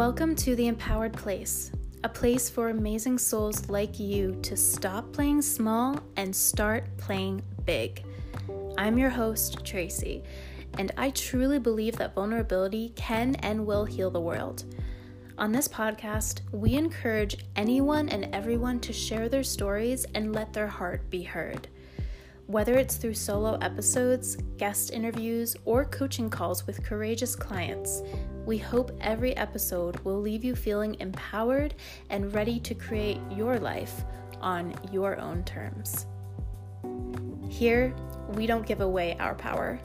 Welcome to the Empowered Place, a place for amazing souls like you to stop playing small and start playing big. I'm your host, Tracy, and I truly believe that vulnerability can and will heal the world. On this podcast, we encourage anyone and everyone to share their stories and let their heart be heard. Whether it's through solo episodes, guest interviews, or coaching calls with courageous clients, we hope every episode will leave you feeling empowered and ready to create your life on your own terms. Here, we don't give away our power.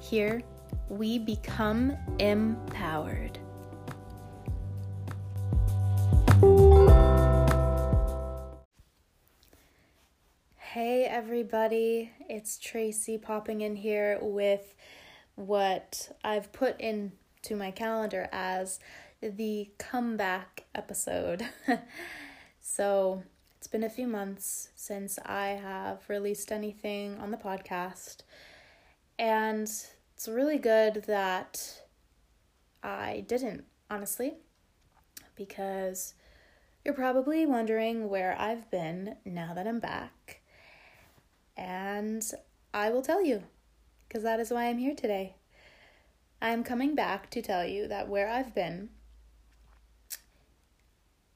Here, we become empowered. Hey, everybody, it's Tracy popping in here with what I've put into my calendar as the comeback episode. so, it's been a few months since I have released anything on the podcast, and it's really good that I didn't, honestly, because you're probably wondering where I've been now that I'm back. And I will tell you, because that is why I'm here today. I am coming back to tell you that where I've been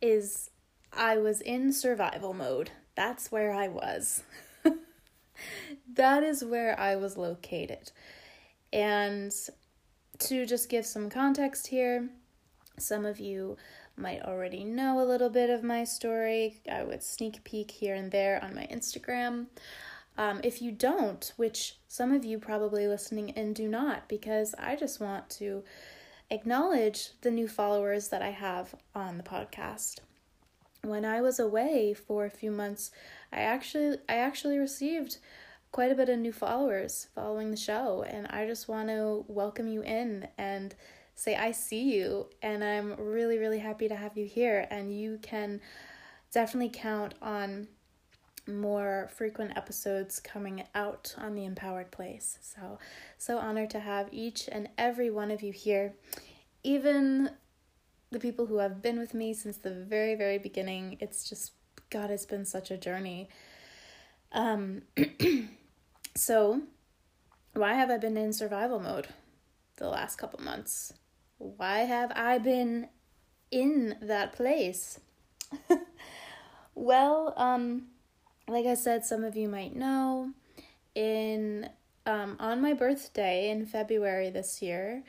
is I was in survival mode. That's where I was. that is where I was located. And to just give some context here, some of you might already know a little bit of my story. I would sneak peek here and there on my Instagram. Um, if you don't, which some of you probably listening in do not, because I just want to acknowledge the new followers that I have on the podcast. When I was away for a few months, I actually I actually received quite a bit of new followers following the show, and I just want to welcome you in and say I see you, and I'm really really happy to have you here, and you can definitely count on more frequent episodes coming out on the Empowered Place. So, so honored to have each and every one of you here. Even the people who have been with me since the very, very beginning. It's just, God, it's been such a journey. Um, so, why have I been in survival mode the last couple months? Why have I been in that place? well, um, like I said, some of you might know, in um, on my birthday in February this year,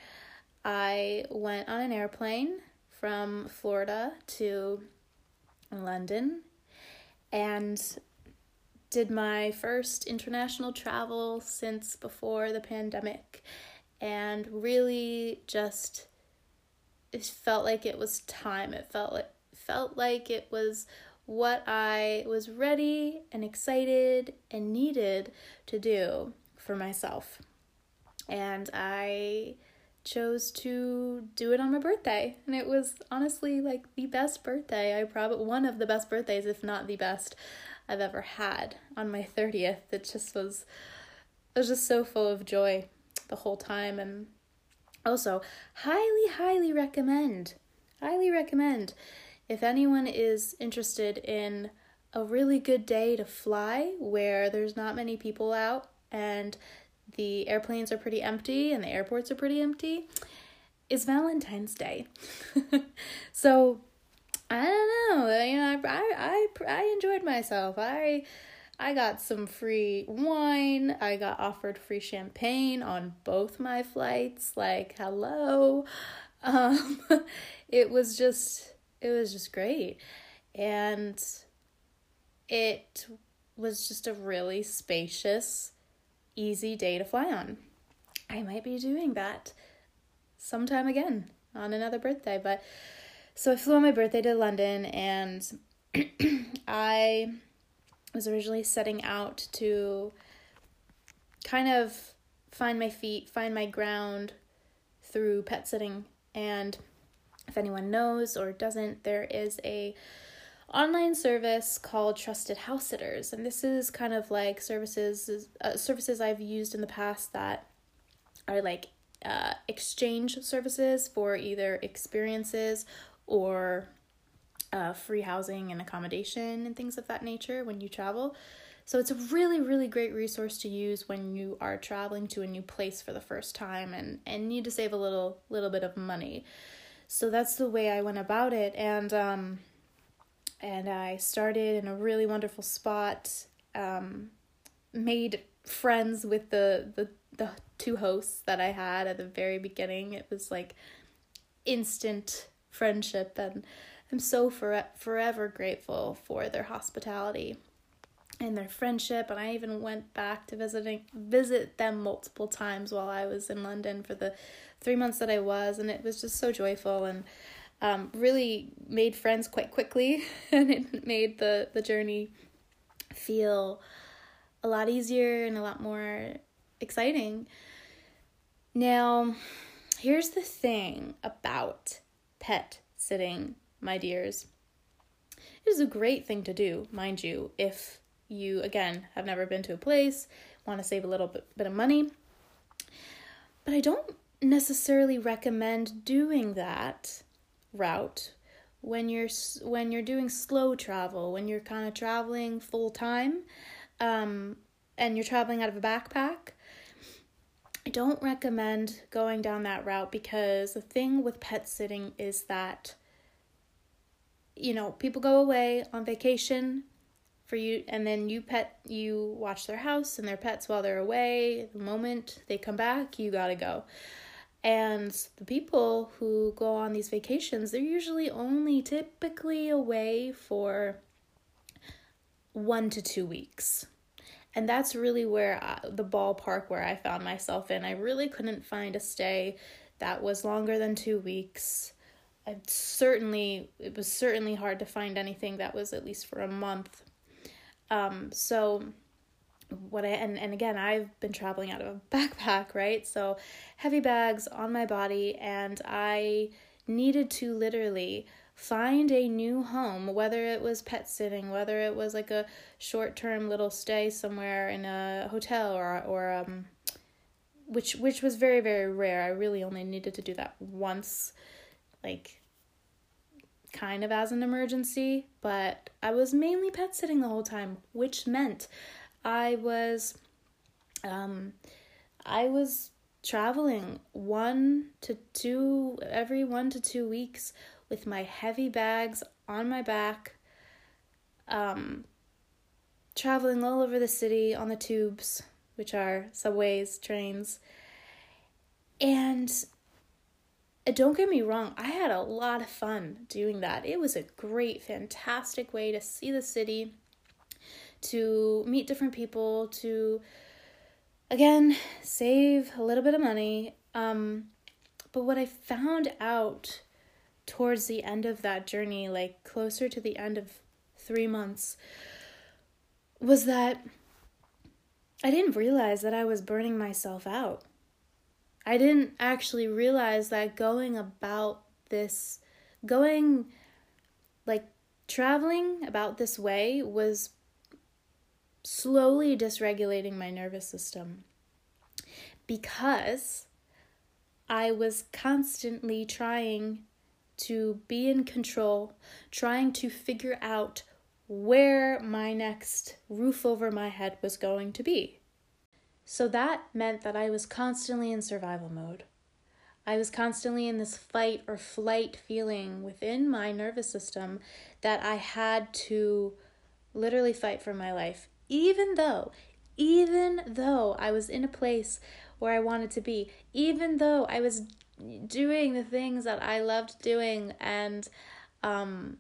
I went on an airplane from Florida to London and did my first international travel since before the pandemic. And really just it felt like it was time. It felt like felt like it was what I was ready and excited and needed to do for myself. And I chose to do it on my birthday. And it was honestly like the best birthday. I probably one of the best birthdays, if not the best I've ever had on my 30th. It just was it was just so full of joy the whole time and also highly highly recommend. Highly recommend if anyone is interested in a really good day to fly where there's not many people out and the airplanes are pretty empty and the airports are pretty empty, is Valentine's Day. so I don't know, you know, I, I I enjoyed myself. I I got some free wine. I got offered free champagne on both my flights. Like, hello. Um, it was just it was just great. And it was just a really spacious, easy day to fly on. I might be doing that sometime again on another birthday. But so I flew on my birthday to London and I was originally setting out to kind of find my feet, find my ground through pet sitting. And if anyone knows or doesn't, there is a online service called Trusted House Sitters, and this is kind of like services uh, services I've used in the past that are like uh, exchange services for either experiences or uh, free housing and accommodation and things of that nature when you travel. So it's a really, really great resource to use when you are traveling to a new place for the first time and, and need to save a little little bit of money. So that's the way I went about it. And um and I started in a really wonderful spot, um, made friends with the, the the two hosts that I had at the very beginning. It was like instant friendship. And I'm so for, forever grateful for their hospitality and their friendship and I even went back to visiting visit them multiple times while I was in London for the 3 months that I was and it was just so joyful and um, really made friends quite quickly and it made the the journey feel a lot easier and a lot more exciting. Now, here's the thing about pet sitting, my dears. It is a great thing to do, mind you, if you, again, have never been to a place, want to save a little bit, bit of money. But I don't necessarily recommend doing that route when you're when you're doing slow travel, when you're kind of traveling full time, um, and you're traveling out of a backpack. I don't recommend going down that route because the thing with pet sitting is that you know, people go away on vacation for you and then you pet you watch their house and their pets while they're away. The moment they come back you got to go. And the people who go on these vacations they're usually only typically away for 1 to 2 weeks. And that's really where I, the ballpark where I found myself in. I really couldn't find a stay that was longer than 2 weeks. I certainly it was certainly hard to find anything that was at least for a month um, so what I and, and again I've been traveling out of a backpack, right? So heavy bags on my body and I needed to literally find a new home, whether it was pet sitting, whether it was like a short-term little stay somewhere in a hotel or or um which which was very very rare. I really only needed to do that once like kind of as an emergency, but I was mainly pet sitting the whole time, which meant I was um I was traveling one to two every one to two weeks with my heavy bags on my back um traveling all over the city on the tubes which are subways trains. And don't get me wrong, I had a lot of fun doing that. It was a great, fantastic way to see the city, to meet different people, to again save a little bit of money. Um, but what I found out towards the end of that journey, like closer to the end of three months, was that I didn't realize that I was burning myself out. I didn't actually realize that going about this, going like traveling about this way was slowly dysregulating my nervous system because I was constantly trying to be in control, trying to figure out where my next roof over my head was going to be. So that meant that I was constantly in survival mode. I was constantly in this fight or flight feeling within my nervous system that I had to literally fight for my life, even though, even though I was in a place where I wanted to be, even though I was doing the things that I loved doing and um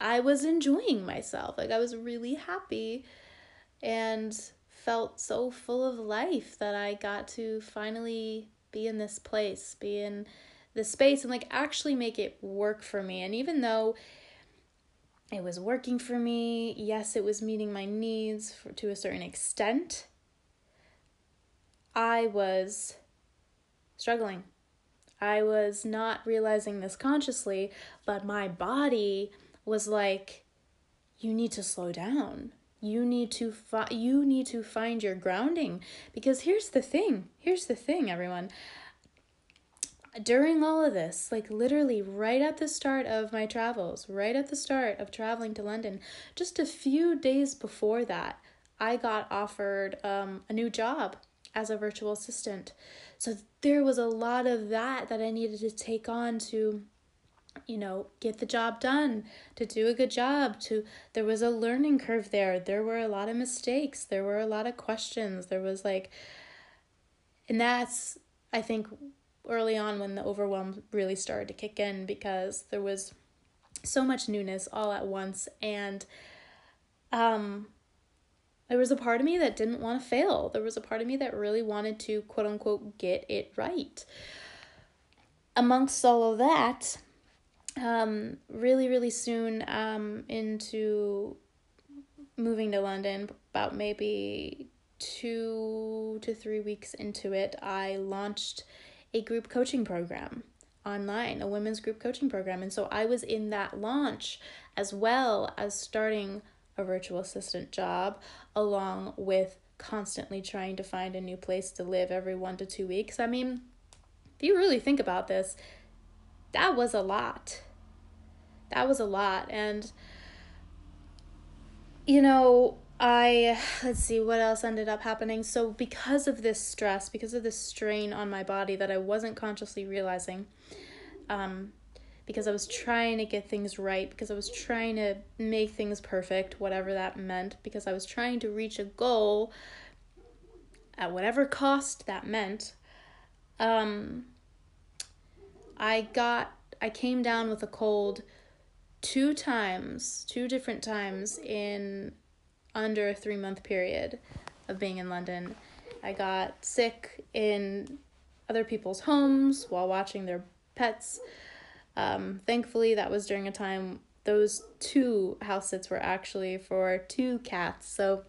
I was enjoying myself. Like I was really happy and felt so full of life that I got to finally be in this place, be in this space, and like actually make it work for me. And even though it was working for me, yes, it was meeting my needs for, to a certain extent, I was struggling. I was not realizing this consciously, but my body was like, you need to slow down you need to fi- you need to find your grounding because here's the thing here's the thing everyone during all of this, like literally right at the start of my travels, right at the start of traveling to London, just a few days before that, I got offered um, a new job as a virtual assistant. So there was a lot of that that I needed to take on to you know get the job done to do a good job to there was a learning curve there there were a lot of mistakes there were a lot of questions there was like and that's i think early on when the overwhelm really started to kick in because there was so much newness all at once and um there was a part of me that didn't want to fail. There was a part of me that really wanted to quote unquote get it right. Amongst all of that, um, really, really soon um, into moving to London, about maybe two to three weeks into it, I launched a group coaching program online, a women's group coaching program. And so I was in that launch as well as starting a virtual assistant job, along with constantly trying to find a new place to live every one to two weeks. I mean, if you really think about this, that was a lot. That was a lot. And, you know, I, let's see what else ended up happening. So, because of this stress, because of this strain on my body that I wasn't consciously realizing, um, because I was trying to get things right, because I was trying to make things perfect, whatever that meant, because I was trying to reach a goal at whatever cost that meant. Um, I got, I came down with a cold two times, two different times in under a three month period of being in London. I got sick in other people's homes while watching their pets. Um, thankfully, that was during a time those two house sits were actually for two cats. So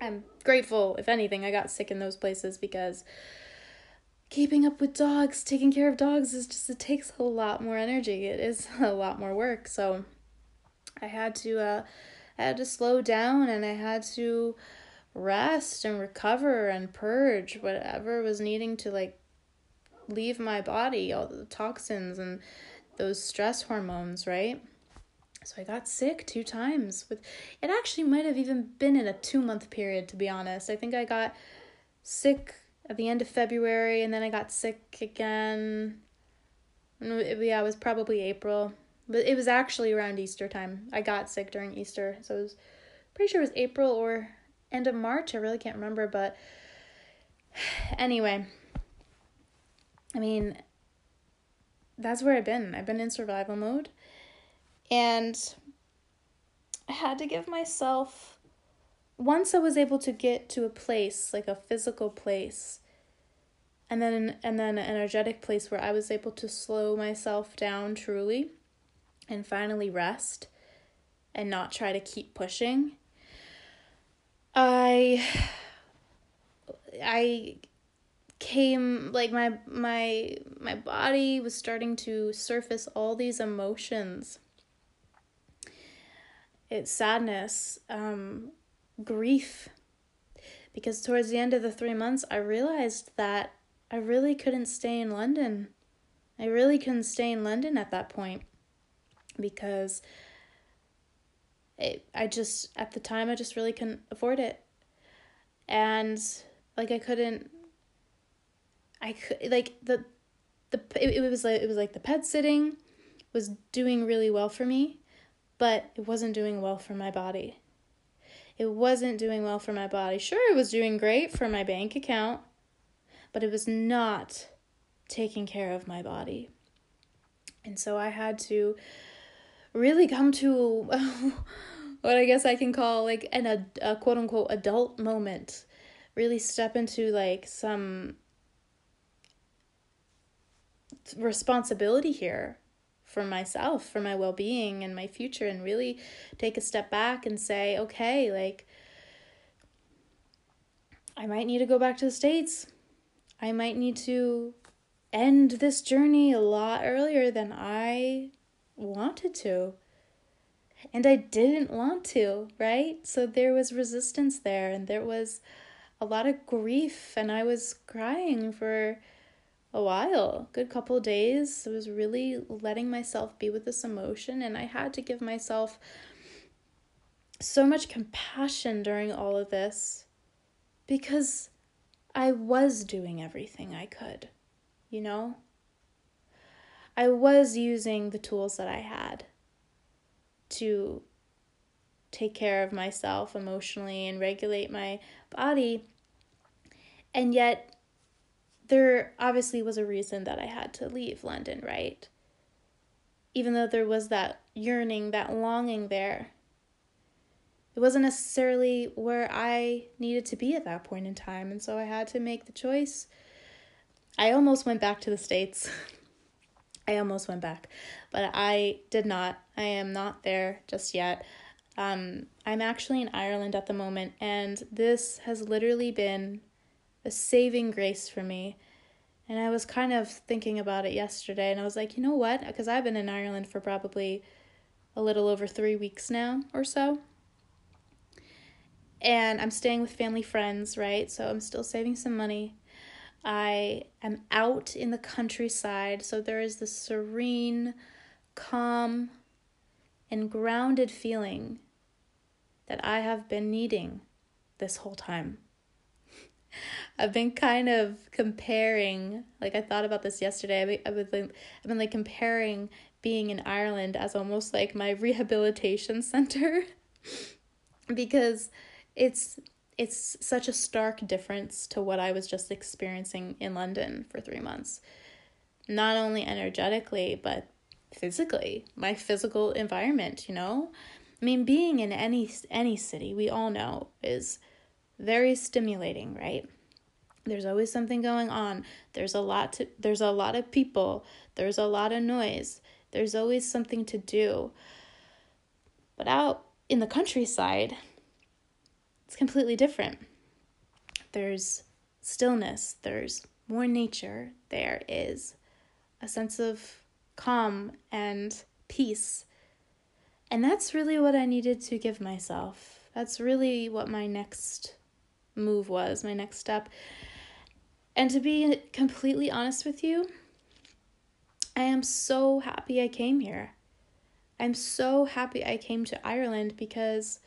I'm grateful, if anything, I got sick in those places because keeping up with dogs, taking care of dogs is just, it takes a lot more energy. It is a lot more work. So I had to, uh, I had to slow down and I had to rest and recover and purge whatever was needing to like leave my body, all the toxins and those stress hormones, right? So I got sick two times with it actually might have even been in a 2 month period to be honest. I think I got sick at the end of February and then I got sick again. Yeah, it was probably April. But it was actually around Easter time. I got sick during Easter. So it was pretty sure it was April or end of March. I really can't remember, but anyway. I mean, that's where I've been. I've been in survival mode. And I had to give myself once I was able to get to a place, like a physical place, and then and then an energetic place where I was able to slow myself down truly and finally rest and not try to keep pushing. I I came like my my my body was starting to surface all these emotions it's sadness um grief. Because towards the end of the 3 months I realized that I really couldn't stay in London. I really couldn't stay in London at that point because it, I just at the time I just really couldn't afford it. And like I couldn't I could like the the it, it was like it was like the pet sitting was doing really well for me, but it wasn't doing well for my body. It wasn't doing well for my body. Sure, it was doing great for my bank account, but it was not taking care of my body. And so I had to really come to what I guess I can call like an a, a quote unquote adult moment. Really step into like some responsibility here for myself, for my well being and my future, and really take a step back and say, okay, like, I might need to go back to the States. I might need to end this journey a lot earlier than I wanted to. And I didn't want to, right? So there was resistance there, and there was a lot of grief, and I was crying for a while, good couple days. I was really letting myself be with this emotion, and I had to give myself so much compassion during all of this because I was doing everything I could, you know? I was using the tools that I had to take care of myself emotionally and regulate my body. And yet, there obviously was a reason that I had to leave London, right? Even though there was that yearning, that longing there, it wasn't necessarily where I needed to be at that point in time. And so I had to make the choice. I almost went back to the States. I almost went back, but I did not. I am not there just yet. Um, I'm actually in Ireland at the moment, and this has literally been a saving grace for me. And I was kind of thinking about it yesterday, and I was like, you know what? Because I've been in Ireland for probably a little over three weeks now or so. And I'm staying with family friends, right? So I'm still saving some money. I am out in the countryside, so there is this serene, calm, and grounded feeling that I have been needing this whole time. I've been kind of comparing, like I thought about this yesterday. I've been, I've been like comparing being in Ireland as almost like my rehabilitation center because it's it's such a stark difference to what I was just experiencing in London for 3 months. Not only energetically, but physically, my physical environment, you know? I mean, being in any any city, we all know, is very stimulating, right? There's always something going on. There's a lot to there's a lot of people. There's a lot of noise. There's always something to do. But out in the countryside, it's completely different. There's stillness, there's more nature, there is a sense of calm and peace and that's really what I needed to give myself. That's really what my next move was, my next step. And to be completely honest with you, I am so happy I came here. I'm so happy I came to Ireland because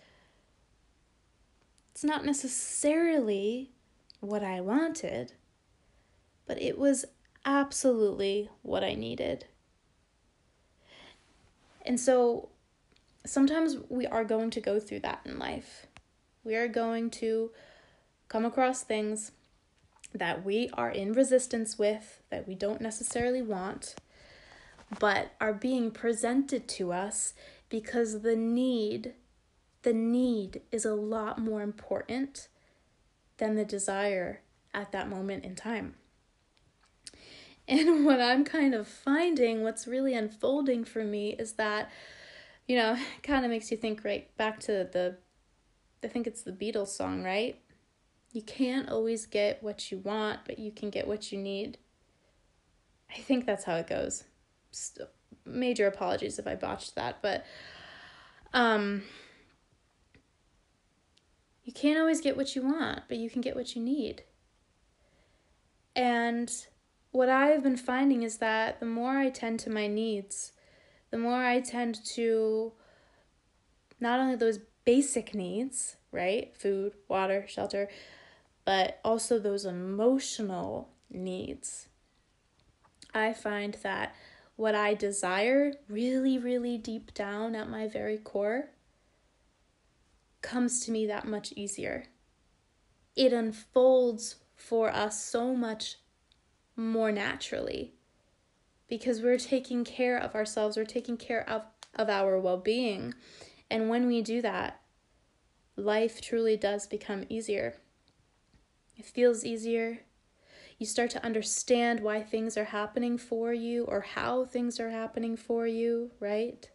it's not necessarily what I wanted, but it was absolutely what I needed. And so sometimes we are going to go through that in life. We are going to come across things that we are in resistance with, that we don't necessarily want, but are being presented to us because the need, the need is a lot more important than the desire at that moment in time. And what I'm kind of finding, what's really unfolding for me, is that you know, kind of makes you think right back to the, I think it's the Beatles song, right? You can't always get what you want, but you can get what you need. I think that's how it goes. major apologies if I botched that, but um, you can't always get what you want, but you can get what you need. And what I've been finding is that the more I tend to my needs, the more I tend to not only those basic needs, right? Food, water, shelter, but also those emotional needs. I find that what I desire really, really deep down at my very core comes to me that much easier. It unfolds for us so much more naturally because we're taking care of ourselves, we're taking care of, of our well being. And when we do that, life truly does become easier. It feels easier. You start to understand why things are happening for you or how things are happening for you, right?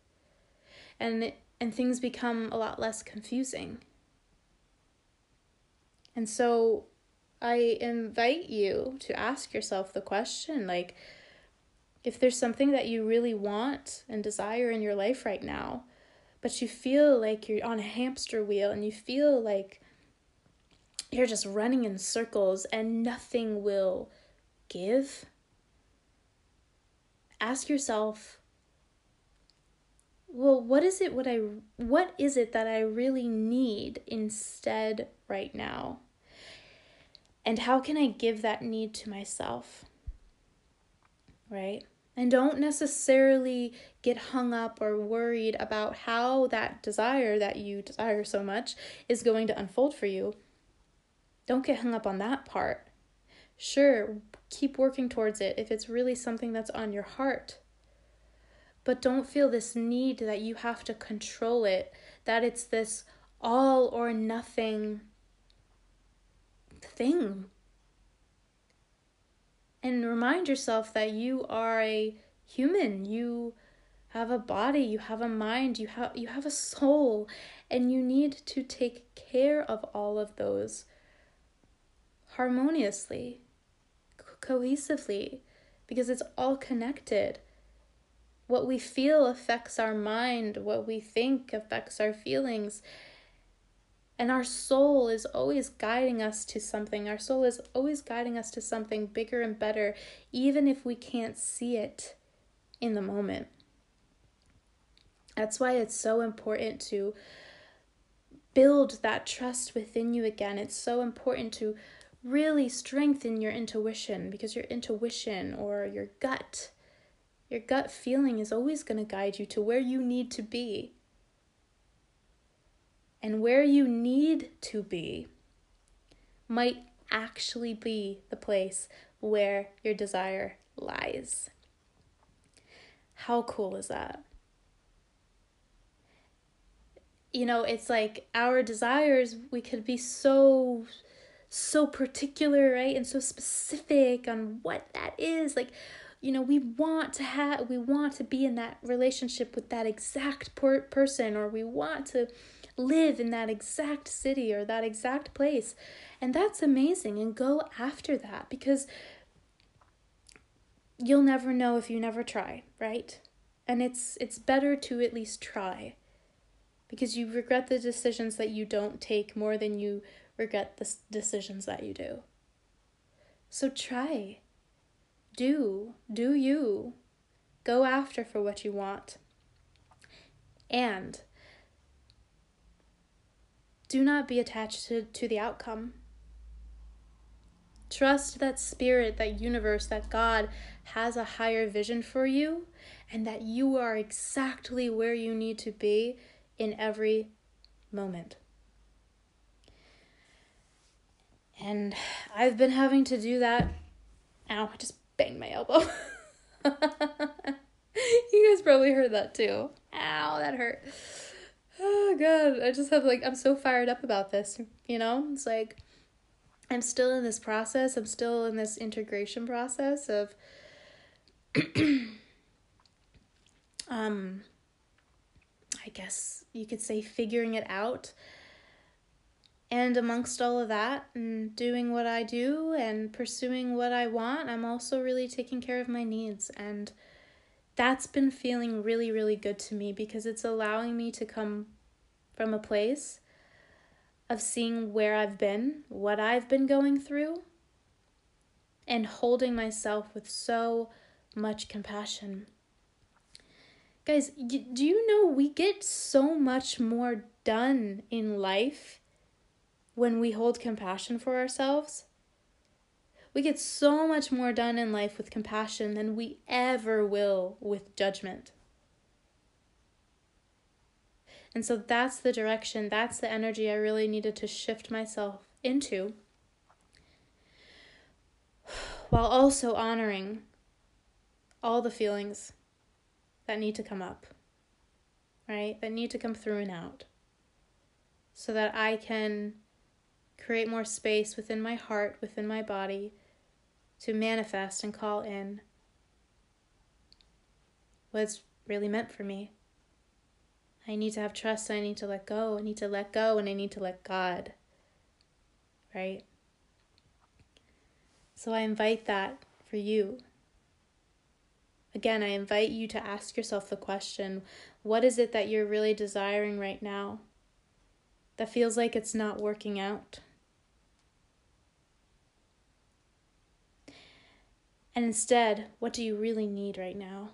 And and things become a lot less confusing. And so I invite you to ask yourself the question like if there's something that you really want and desire in your life right now, but you feel like you're on a hamster wheel and you feel like you're just running in circles and nothing will give, ask yourself well what is it what i what is it that i really need instead right now? And how can i give that need to myself? Right? And don't necessarily get hung up or worried about how that desire that you desire so much is going to unfold for you. Don't get hung up on that part. Sure, keep working towards it if it's really something that's on your heart. But don't feel this need that you have to control it, that it's this all or nothing thing and remind yourself that you are a human. You have a body, you have a mind, you have you have a soul, and you need to take care of all of those harmoniously, co- cohesively, because it's all connected. What we feel affects our mind, what we think affects our feelings, and our soul is always guiding us to something. Our soul is always guiding us to something bigger and better, even if we can't see it in the moment. That's why it's so important to build that trust within you again. It's so important to really strengthen your intuition because your intuition or your gut, your gut feeling is always going to guide you to where you need to be and where you need to be might actually be the place where your desire lies. How cool is that? You know, it's like our desires, we could be so so particular, right? And so specific on what that is. Like, you know, we want to have we want to be in that relationship with that exact per- person or we want to live in that exact city or that exact place. And that's amazing. And go after that because you'll never know if you never try, right? And it's it's better to at least try. Because you regret the decisions that you don't take more than you regret the decisions that you do. So try. Do. Do you. Go after for what you want. And do not be attached to, to the outcome. Trust that spirit, that universe, that God has a higher vision for you and that you are exactly where you need to be in every moment. And I've been having to do that. Ow, I just banged my elbow. you guys probably heard that too. Ow, that hurt oh god, I just have like I'm so fired up about this, you know? It's like I'm still in this process. I'm still in this integration process of um I guess you could say figuring it out. And amongst all of that and doing what I do and pursuing what I want, I'm also really taking care of my needs and that's been feeling really, really good to me because it's allowing me to come from a place of seeing where I've been, what I've been going through, and holding myself with so much compassion. Guys, do you know we get so much more done in life when we hold compassion for ourselves? We get so much more done in life with compassion than we ever will with judgment. And so that's the direction, that's the energy I really needed to shift myself into while also honoring all the feelings that need to come up, right? That need to come through and out so that I can create more space within my heart, within my body to manifest and call in what's really meant for me. I need to have trust, I need to let go, I need to let go, and I need to let God. Right? So I invite that for you. Again, I invite you to ask yourself the question what is it that you're really desiring right now that feels like it's not working out? And instead, what do you really need right now?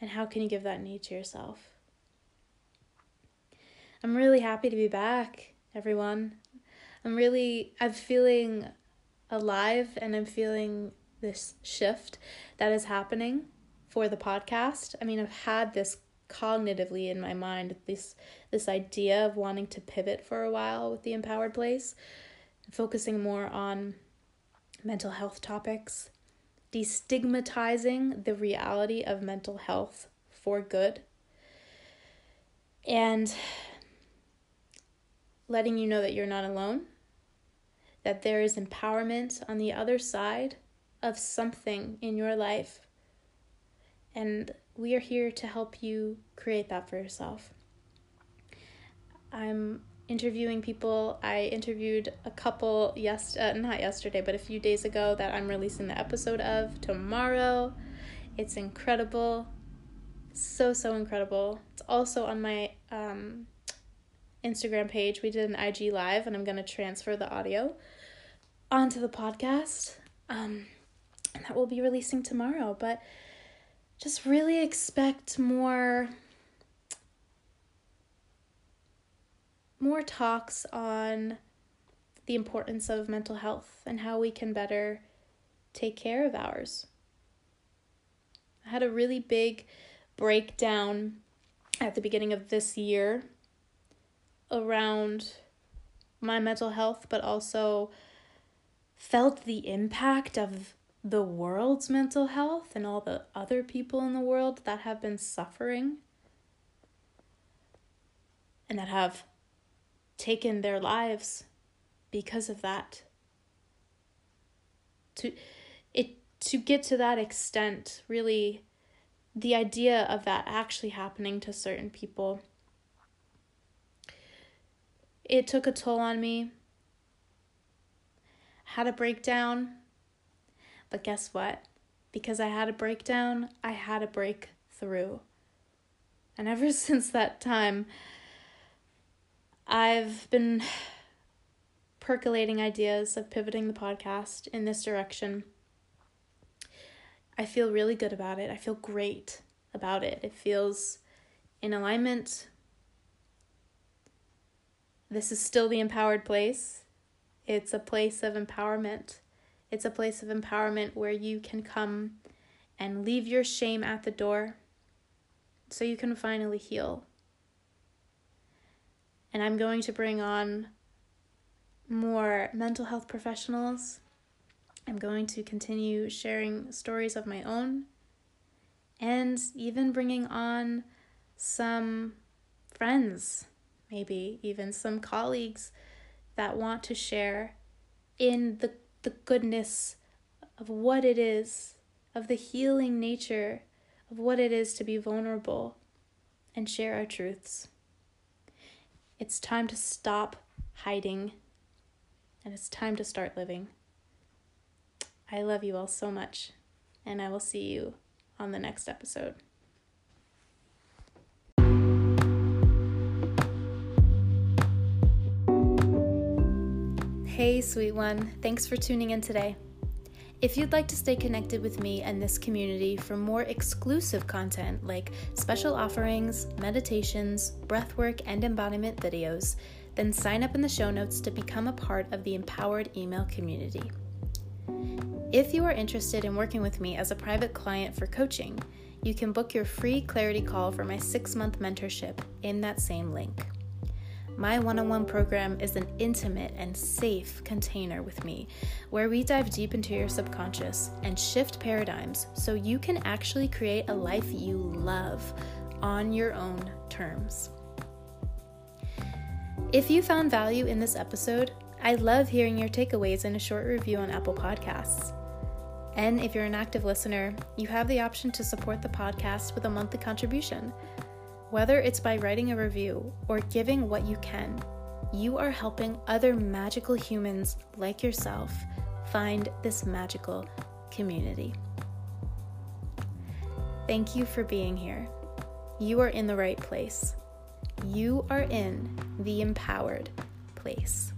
And how can you give that need to yourself? I'm really happy to be back, everyone. I'm really, I'm feeling alive and I'm feeling this shift that is happening for the podcast. I mean, I've had this cognitively in my mind this this idea of wanting to pivot for a while with the empowered place focusing more on mental health topics destigmatizing the reality of mental health for good and letting you know that you're not alone that there is empowerment on the other side of something in your life. And we are here to help you create that for yourself. I'm interviewing people. I interviewed a couple yes uh, not yesterday, but a few days ago that I'm releasing the episode of tomorrow. It's incredible. So so incredible. It's also on my um Instagram page. We did an IG live and I'm going to transfer the audio onto the podcast. Um, and that will be releasing tomorrow. But just really expect more more talks on the importance of mental health and how we can better take care of ours. I had a really big breakdown at the beginning of this year around my mental health, but also felt the impact of the world's mental health and all the other people in the world that have been suffering and that have taken their lives because of that to it to get to that extent really the idea of that actually happening to certain people it took a toll on me had a breakdown. But guess what? Because I had a breakdown, I had a breakthrough. And ever since that time, I've been percolating ideas of pivoting the podcast in this direction. I feel really good about it. I feel great about it. It feels in alignment. This is still the empowered place. It's a place of empowerment. It's a place of empowerment where you can come and leave your shame at the door so you can finally heal. And I'm going to bring on more mental health professionals. I'm going to continue sharing stories of my own and even bringing on some friends, maybe even some colleagues that want to share in the, the goodness of what it is, of the healing nature of what it is to be vulnerable and share our truths. It's time to stop hiding and it's time to start living. I love you all so much, and I will see you on the next episode. Hey, sweet one. Thanks for tuning in today. If you'd like to stay connected with me and this community for more exclusive content like special offerings, meditations, breathwork, and embodiment videos, then sign up in the show notes to become a part of the empowered email community. If you are interested in working with me as a private client for coaching, you can book your free clarity call for my six month mentorship in that same link. My one on one program is an intimate and safe container with me where we dive deep into your subconscious and shift paradigms so you can actually create a life you love on your own terms. If you found value in this episode, I love hearing your takeaways in a short review on Apple Podcasts. And if you're an active listener, you have the option to support the podcast with a monthly contribution. Whether it's by writing a review or giving what you can, you are helping other magical humans like yourself find this magical community. Thank you for being here. You are in the right place. You are in the empowered place.